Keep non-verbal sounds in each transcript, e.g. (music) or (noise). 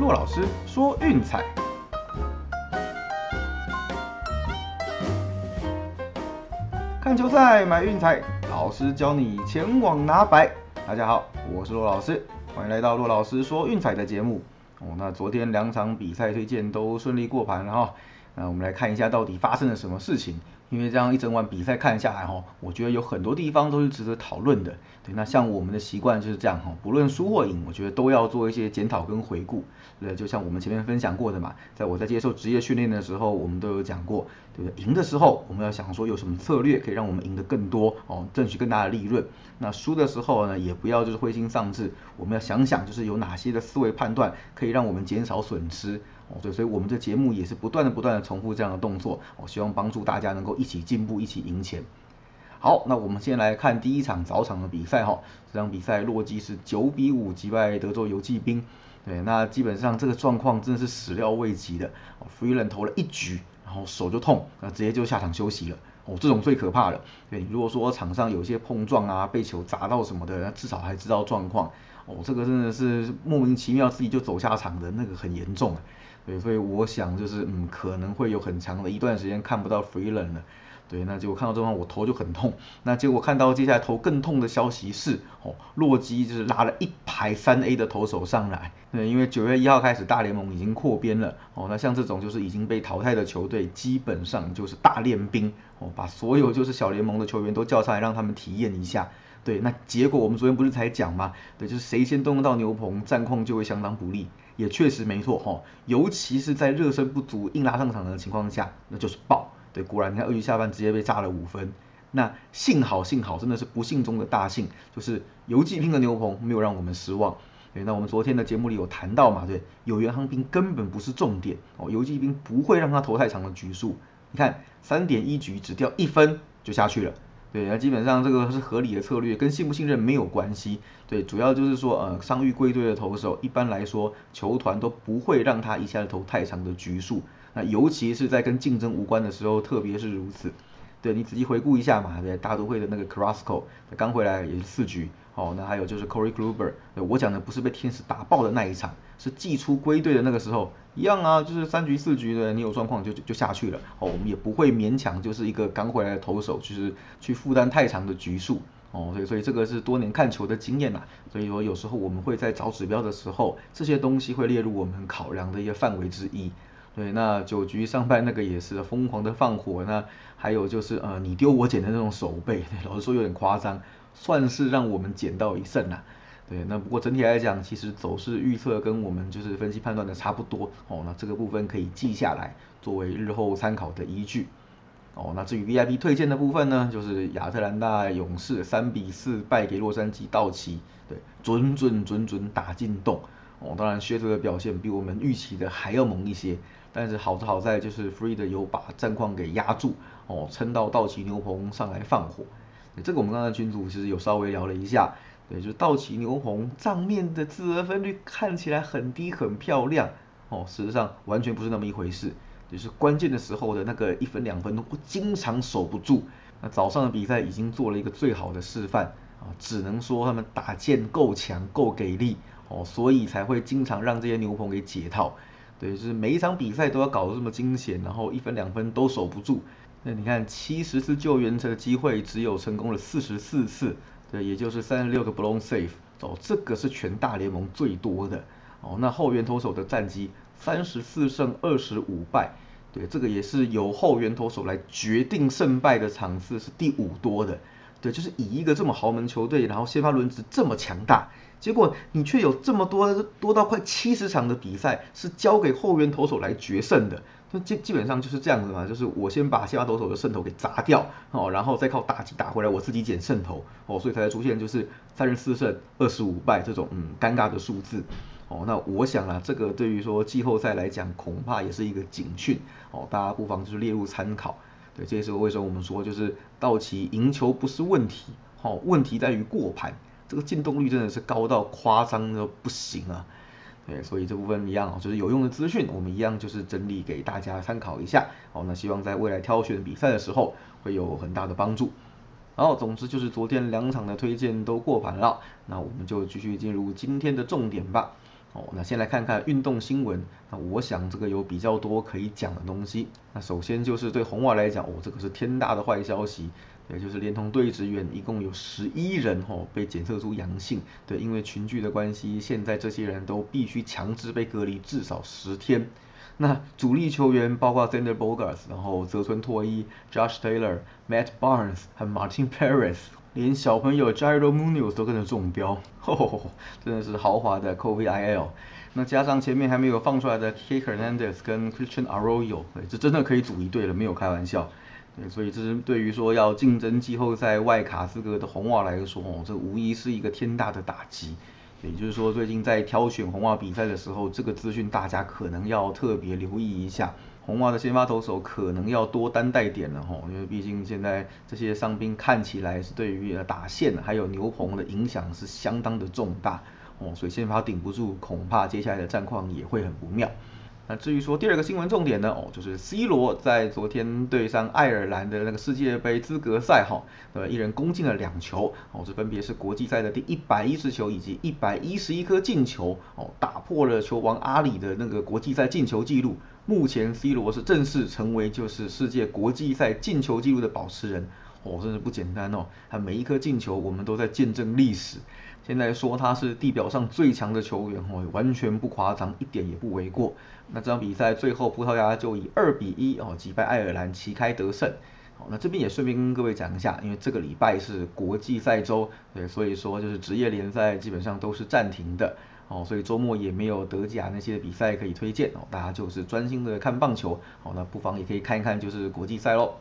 骆老师说运彩，看球赛买运彩，老师教你前往拿白。大家好，我是骆老师，欢迎来到骆老师说运彩的节目。哦，那昨天两场比赛推荐都顺利过盘了哈。那我们来看一下到底发生了什么事情。因为这样一整晚比赛看下来哈，我觉得有很多地方都是值得讨论的。对，那像我们的习惯就是这样哈，不论输或赢，我觉得都要做一些检讨跟回顾。对，就像我们前面分享过的嘛，在我在接受职业训练的时候，我们都有讲过，对不对？赢的时候我们要想说有什么策略可以让我们赢得更多哦，争取更大的利润。那输的时候呢，也不要就是灰心丧志，我们要想想就是有哪些的思维判断可以让我们减少损失。哦，对，所以我们的节目也是不断的、不断的重复这样的动作，我希望帮助大家能够一起进步、一起赢钱。好，那我们先来看第一场早场的比赛哈，这场比赛洛基是九比五击败德州游骑兵，对，那基本上这个状况真的是始料未及的，哦，Freeland 投了一局，然后手就痛，那直接就下场休息了，哦，这种最可怕的，对，如果说场上有些碰撞啊，被球砸到什么的，那至少还知道状况，哦，这个真的是莫名其妙自己就走下场的那个很严重。对，所以我想就是，嗯，可能会有很长的一段时间看不到 Freeland 了。对，那结果看到这方我头就很痛。那结果看到接下来头更痛的消息是，哦，洛基就是拉了一排三 A 的投手上来。对，因为九月一号开始大联盟已经扩编了。哦，那像这种就是已经被淘汰的球队，基本上就是大练兵。哦，把所有就是小联盟的球员都叫上来，让他们体验一下。对，那结果我们昨天不是才讲吗？对，就是谁先动用到牛棚，战况就会相当不利。也确实没错哈，尤其是在热身不足、硬拉上场的情况下，那就是爆。对，果然你看鳄鱼下半直接被炸了五分。那幸好幸好，真的是不幸中的大幸，就是游击兵的牛棚没有让我们失望。对，那我们昨天的节目里有谈到嘛？对，有援航兵根本不是重点哦，游击兵不会让他投太长的局数。你看三点一局只掉一分就下去了。对，那基本上这个是合理的策略，跟信不信任没有关系。对，主要就是说，呃，伤愈归队的投手，一般来说，球团都不会让他一下子投太长的局数。那尤其是在跟竞争无关的时候，特别是如此。对你仔细回顾一下嘛，对，大都会的那个 Crossco，刚回来也是四局。哦，那还有就是 Corey Kluber，我讲的不是被天使打爆的那一场，是寄出归队的那个时候，一样啊，就是三局四局的，你有状况就就下去了。哦，我们也不会勉强就是一个刚回来的投手，就是去负担太长的局数。哦，所以所以这个是多年看球的经验呐。所以说有时候我们会在找指标的时候，这些东西会列入我们考量的一个范围之一。对，那九局上半那个也是疯狂的放火，那还有就是呃你丢我捡的那种手背，老实说有点夸张。算是让我们捡到一胜呐，对，那不过整体来讲，其实走势预测跟我们就是分析判断的差不多哦，那这个部分可以记下来，作为日后参考的依据。哦，那至于 VIP 推荐的部分呢，就是亚特兰大勇士三比四败给洛杉矶道奇，对，准准准准打进洞。哦，当然靴子的表现比我们预期的还要猛一些，但是好在好在就是 Free 的有把战况给压住，哦，撑到道奇牛棚上来放火。这个我们刚才群主其实有稍微聊了一下，对，就是道奇牛棚账面的自得分率看起来很低很漂亮哦，事实上完全不是那么一回事，就是关键的时候的那个一分两分都经常守不住。那早上的比赛已经做了一个最好的示范啊，只能说他们打剑够强够给力哦，所以才会经常让这些牛棚给解套。对，就是每一场比赛都要搞得这么惊险，然后一分两分都守不住。那你看，七十次救援的机会只有成功了四十四次，对，也就是三十六个 blown safe，哦，这个是全大联盟最多的。哦，那后援投手的战绩三十四胜二十五败，对，这个也是由后援投手来决定胜败的场次是第五多的。对，就是以一个这么豪门球队，然后先发轮值这么强大，结果你却有这么多多到快七十场的比赛是交给后援投手来决胜的。就基基本上就是这样子嘛，就是我先把先发投手的胜投给砸掉哦，然后再靠打击打回来，我自己捡胜投哦，所以才出现就是三十四胜二十五败这种嗯尴尬的数字哦。那我想啊，这个对于说季后赛来讲，恐怕也是一个警讯哦，大家不妨就是列入参考。对，这也是为什么我们说就是道奇赢球不是问题，哦，问题在于过盘，这个进洞率真的是高到夸张的不行啊。对，所以这部分一样就是有用的资讯，我们一样就是整理给大家参考一下。好，那希望在未来挑选比赛的时候会有很大的帮助。好，总之就是昨天两场的推荐都过盘了，那我们就继续进入今天的重点吧。哦，那先来看看运动新闻。那我想这个有比较多可以讲的东西。那首先就是对红袜来讲，哦，这个是天大的坏消息，也就是连同队职员一共有十一人哦被检测出阳性。对，因为群聚的关系，现在这些人都必须强制被隔离至少十天。那主力球员包括 Zander Bogarts，然后泽村拓一、Josh Taylor、Matt Barnes 和 Martin Perez。连小朋友 Jairo Munoz 都跟着中标，吼 (laughs) 真的是豪华的 COVID-IL。那加上前面还没有放出来的 K Hernandez 跟 Christian Arroyo，这真的可以组一队了，没有开玩笑。对，所以这是对于说要竞争季后赛外卡资格的红袜来说，哦，这无疑是一个天大的打击。也就是说，最近在挑选红袜比赛的时候，这个资讯大家可能要特别留意一下。红袜的先发投手可能要多担待点了哈，因为毕竟现在这些伤兵看起来是对于打线还有牛棚的影响是相当的重大哦，所以先发顶不住，恐怕接下来的战况也会很不妙。那至于说第二个新闻重点呢，哦，就是 C 罗在昨天对上爱尔兰的那个世界杯资格赛哈，呃，一人攻进了两球，哦，这分别是国际赛的第一百一十球以及一百一十一颗进球，哦，打破了球王阿里的那个国际赛进球纪录，目前 C 罗是正式成为就是世界国际赛进球纪录的保持人，哦，真是不简单哦，他每一颗进球我们都在见证历史。现在说他是地表上最强的球员哦，完全不夸张，一点也不为过。那这场比赛最后葡萄牙就以二比一哦击败爱尔兰，旗开得胜。好，那这边也顺便跟各位讲一下，因为这个礼拜是国际赛周，对，所以说就是职业联赛基本上都是暂停的哦，所以周末也没有德甲那些比赛可以推荐哦，大家就是专心的看棒球。好，那不妨也可以看一看就是国际赛喽。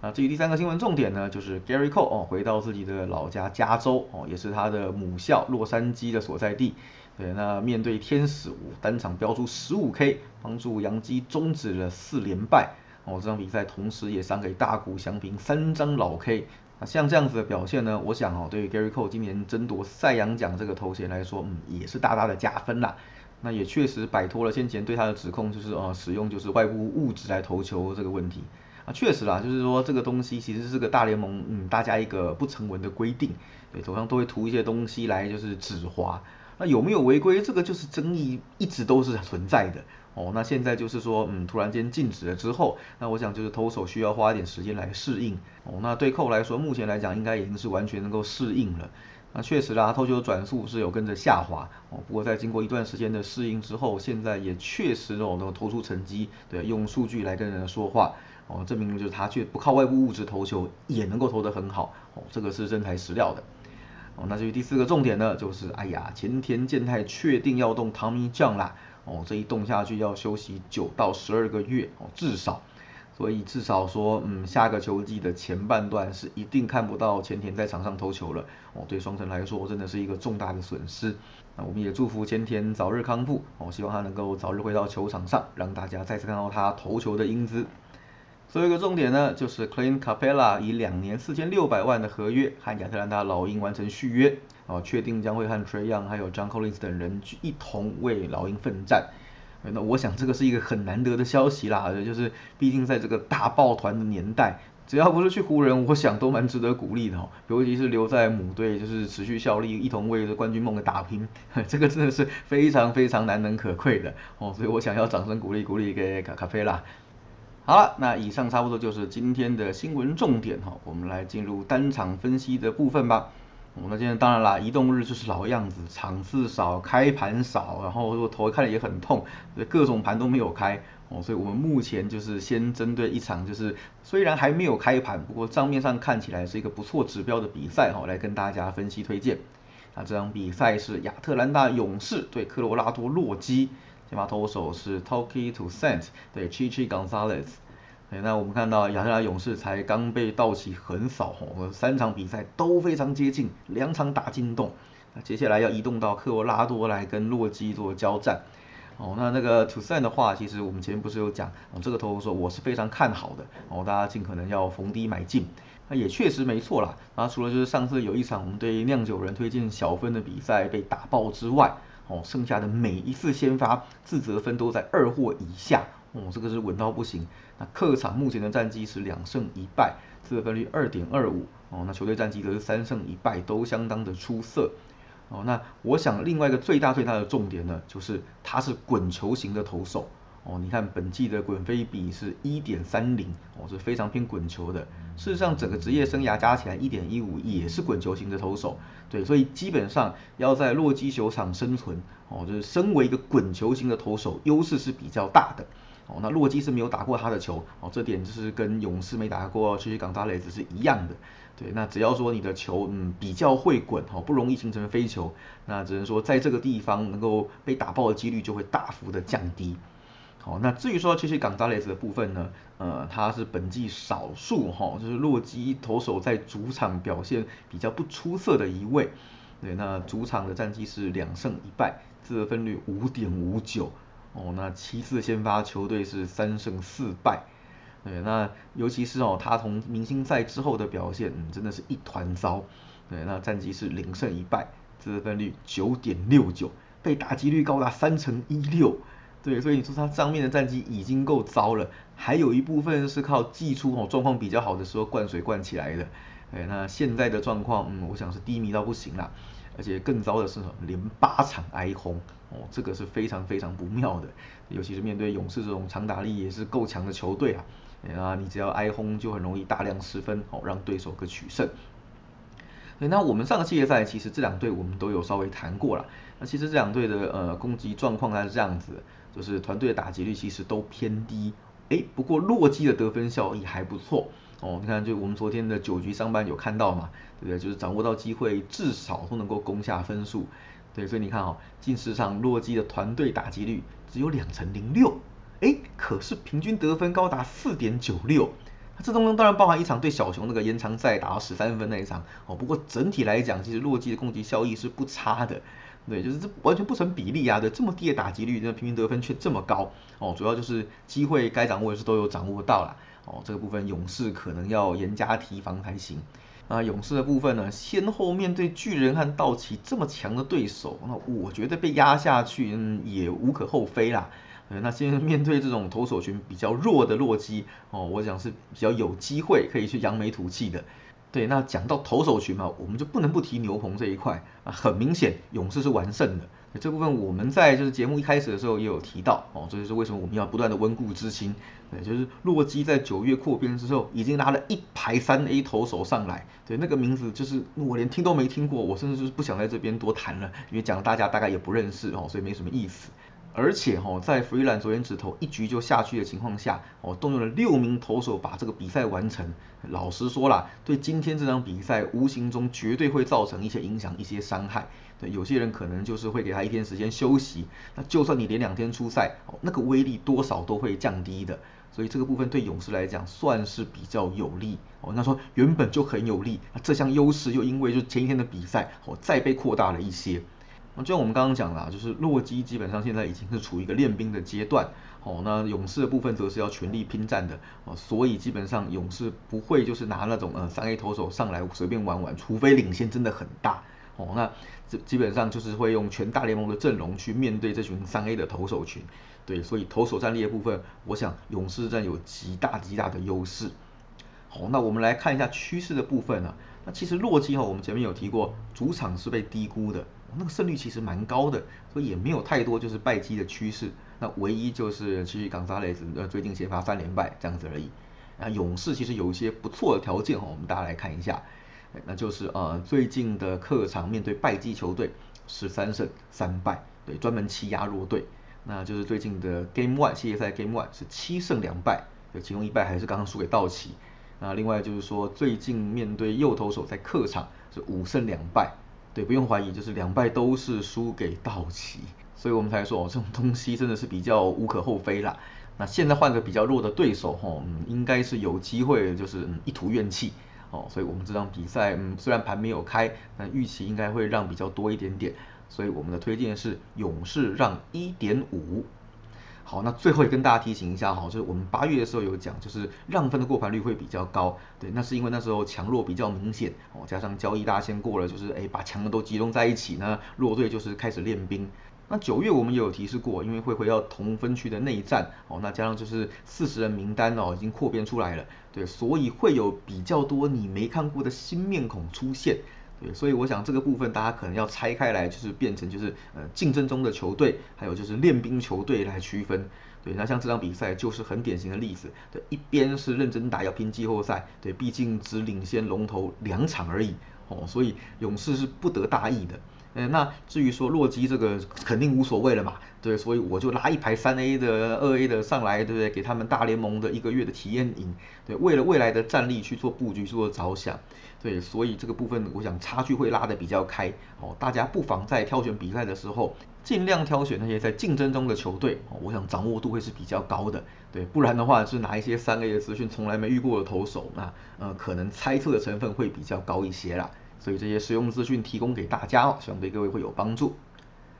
啊，至于第三个新闻重点呢，就是 Gary Cole 哦，回到自己的老家加州哦，也是他的母校洛杉矶的所在地。对，那面对天使，单场飙出十五 K，帮助洋基终止了四连败。哦，这场比赛同时也赏给大谷翔平三张老 K。那像这样子的表现呢，我想哦，对于 Gary Cole 今年争夺赛扬奖这个头衔来说，嗯，也是大大的加分啦。那也确实摆脱了先前对他的指控，就是呃，使用就是外部物质来投球这个问题。啊，确实啦，就是说这个东西其实是个大联盟，嗯，大家一个不成文的规定，对，手上都会涂一些东西来就是止滑。那有没有违规，这个就是争议一直都是存在的。哦，那现在就是说，嗯，突然间禁止了之后，那我想就是投手需要花一点时间来适应。哦，那对扣来说，目前来讲应该已经是完全能够适应了。那确实啦，投球转速是有跟着下滑。哦，不过在经过一段时间的适应之后，现在也确实哦能够投出成绩。对，用数据来跟人说话。哦，证明就是他却不靠外部物质投球也能够投得很好，哦，这个是真材实料的。哦，那至于第四个重点呢，就是哎呀，前田健太确定要动 Tommy John 啦，哦，这一动下去要休息九到十二个月，哦，至少，所以至少说，嗯，下个球季的前半段是一定看不到前田在场上投球了，哦，对双城来说真的是一个重大的损失。那我们也祝福前田早日康复，哦，希望他能够早日回到球场上，让大家再次看到他投球的英姿。所以一个重点呢，就是 Clint Capella 以两年四千六百万的合约和亚特兰大老鹰完成续约，哦，确定将会和 Trey Young 还有 John Collins 等人去一同为老鹰奋战。那我想这个是一个很难得的消息啦，就是毕竟在这个大抱团的年代，只要不是去湖人，我想都蛮值得鼓励的哦。尤其是留在母队，就是持续效力，一同为着冠军梦的打拼，这个真的是非常非常难能可贵的哦。所以我想要掌声鼓励鼓励给卡卡菲拉。好了，那以上差不多就是今天的新闻重点哈，我们来进入单场分析的部分吧。我们今天当然啦，移动日就是老样子，场次少，开盘少，然后我头看了也很痛，各种盘都没有开哦，所以我们目前就是先针对一场就是虽然还没有开盘，不过账面上看起来是一个不错指标的比赛哈，来跟大家分析推荐。那这场比赛是亚特兰大勇士对科罗拉多洛基。先发投手是 Toki To Sent，对 Chichi Gonzalez，对，那我们看到亚特兰勇士才刚被道奇横扫，吼，三场比赛都非常接近，两场打进洞，那接下来要移动到科罗拉多来跟洛基做交战，哦，那那个 To Sent 的话，其实我们前面不是有讲，哦，这个投手我是非常看好的，哦，大家尽可能要逢低买进，那也确实没错啦，那除了就是上次有一场我们对酿酒人推荐小分的比赛被打爆之外，哦，剩下的每一次先发自责分都在二或以下，哦，这个是稳到不行。那客场目前的战绩是两胜一败，自责分率二点二五，哦，那球队战绩则是三胜一败，都相当的出色。哦，那我想另外一个最大最大的重点呢，就是他是滚球型的投手。哦，你看本季的滚飞比是一点三零，哦，是非常偏滚球的。事实上，整个职业生涯加起来一点一五，也是滚球型的投手。对，所以基本上要在洛基球场生存，哦，就是身为一个滚球型的投手，优势是比较大的。哦，那洛基是没有打过他的球，哦，这点就是跟勇士没打过去去港达雷子是一样的。对，那只要说你的球，嗯，比较会滚，哦，不容易形成飞球，那只能说在这个地方能够被打爆的几率就会大幅的降低。好，那至于说其实港扎雷斯的部分呢，呃，他是本季少数哈，就是洛基投手在主场表现比较不出色的一位。对，那主场的战绩是两胜一败，自得分率五点五九。哦，那七次先发球队是三胜四败。对，那尤其是哦，他从明星赛之后的表现，嗯，真的是一团糟。对，那战绩是零胜一败，自得分率九点六九，被打击率高达三成一六。对，所以你说他上面的战绩已经够糟了，还有一部分是靠季初哦状况比较好的时候灌水灌起来的。哎，那现在的状况，嗯，我想是低迷到不行了，而且更糟的是连八场挨轰哦，这个是非常非常不妙的，尤其是面对勇士这种长打力也是够强的球队啊，啊，你只要挨轰就很容易大量失分哦，让对手可取胜。对，那我们上个系列赛其实这两队我们都有稍微谈过了，那其实这两队的呃攻击状况它是这样子。就是团队的打击率其实都偏低，哎，不过洛基的得分效益还不错哦。你看，就我们昨天的九局上半有看到嘛，对不对？就是掌握到机会，至少都能够攻下分数。对，所以你看哦，近十场洛基的团队打击率只有两成零六，哎，可是平均得分高达四点九六。这当中当然包含一场对小熊那个延长赛打到十三分那一场哦。不过整体来讲，其实洛基的攻击效益是不差的。对，就是这完全不成比例啊！对，这么低的打击率，那平均得分却这么高哦。主要就是机会该掌握的是都有掌握到了哦。这个部分勇士可能要严加提防才行。那勇士的部分呢，先后面对巨人和道奇这么强的对手，那我觉得被压下去嗯也无可厚非啦。那现在面对这种投手群比较弱的洛基哦，我想是比较有机会可以去扬眉吐气的。对，那讲到投手群嘛，我们就不能不提牛棚这一块啊。很明显，勇士是完胜的。这部分我们在就是节目一开始的时候也有提到哦，这就是为什么我们要不断的温故知新。对，就是洛基在九月扩编之后，已经拉了一排三 A 投手上来。对，那个名字就是我连听都没听过，我甚至就是不想在这边多谈了，因为讲大家大概也不认识哦，所以没什么意思。而且哈，在弗里兰昨天只投一局就下去的情况下，哦，动用了六名投手把这个比赛完成。老实说啦，对今天这场比赛无形中绝对会造成一些影响、一些伤害。对，有些人可能就是会给他一天时间休息。那就算你连两天出赛，哦，那个威力多少都会降低的。所以这个部分对勇士来讲算是比较有利。哦，那说原本就很有利，那这项优势又因为就前一天的比赛，哦，再被扩大了一些。就像我们刚刚讲了，就是洛基基本上现在已经是处于一个练兵的阶段，哦，那勇士的部分则是要全力拼战的，哦，所以基本上勇士不会就是拿那种呃三 A 投手上来随便玩玩，除非领先真的很大，哦，那这基本上就是会用全大联盟的阵容去面对这群三 A 的投手群，对，所以投手战力的部分，我想勇士占有极大极大的优势。好，那我们来看一下趋势的部分呢，那其实洛基哈，我们前面有提过，主场是被低估的。那个胜率其实蛮高的，所以也没有太多就是败绩的趋势。那唯一就是其实冈萨雷斯呃最近先发三连败这样子而已。那勇士其实有一些不错的条件哈，我们大家来看一下，那就是呃最近的客场面对败绩球队十三胜三败，对，专门欺压弱队。那就是最近的 Game One 系列赛 Game One 是七胜两败，对，其中一败还是刚刚输给道奇。那另外就是说最近面对右投手在客场是五胜两败。对，不用怀疑，就是两败都是输给道奇，所以我们才说哦，这种东西真的是比较无可厚非啦。那现在换个比较弱的对手，吼，嗯，应该是有机会，就是嗯一吐怨气哦。所以我们这场比赛，嗯，虽然盘没有开，但预期应该会让比较多一点点。所以我们的推荐是勇士让一点五。好，那最后也跟大家提醒一下哈，就是我们八月的时候有讲，就是让分的过盘率会比较高，对，那是因为那时候强弱比较明显哦，加上交易大先过了，就是哎把强的都集中在一起呢，弱队就是开始练兵。那九月我们也有提示过，因为会回到同分区的内战哦，那加上就是四十人名单哦已经扩编出来了，对，所以会有比较多你没看过的新面孔出现。对，所以我想这个部分大家可能要拆开来，就是变成就是呃竞争中的球队，还有就是练兵球队来区分。对，那像这场比赛就是很典型的例子。对，一边是认真打要拼季后赛，对，毕竟只领先龙头两场而已，哦，所以勇士是不得大意的。嗯，那至于说洛基这个肯定无所谓了嘛，对，所以我就拉一排三 A 的、二 A 的上来，对不对？给他们大联盟的一个月的体验营，对，为了未来的战力去做布局、做着想，对，所以这个部分我想差距会拉得比较开，哦，大家不妨在挑选比赛的时候，尽量挑选那些在竞争中的球队，哦，我想掌握度会是比较高的，对，不然的话是拿一些三 A 的资讯从来没遇过的投手，那呃可能猜测的成分会比较高一些啦。所以这些实用资讯提供给大家哦，希望对各位会有帮助。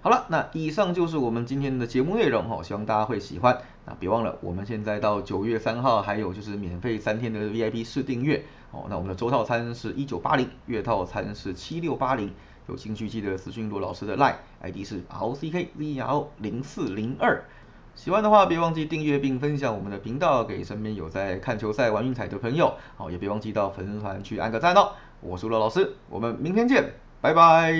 好了，那以上就是我们今天的节目内容哦，希望大家会喜欢。那别忘了，我们现在到九月三号还有就是免费三天的 VIP 试订阅哦。那我们的周套餐是一九八零，月套餐是七六八零。有兴趣记得私讯罗老师的 LINE ID 是 RCKZR 零四零二。喜欢的话别忘记订阅并分享我们的频道给身边有在看球赛玩运彩的朋友。好，也别忘记到粉丝团去按个赞哦。我是罗老师，我们明天见，拜拜。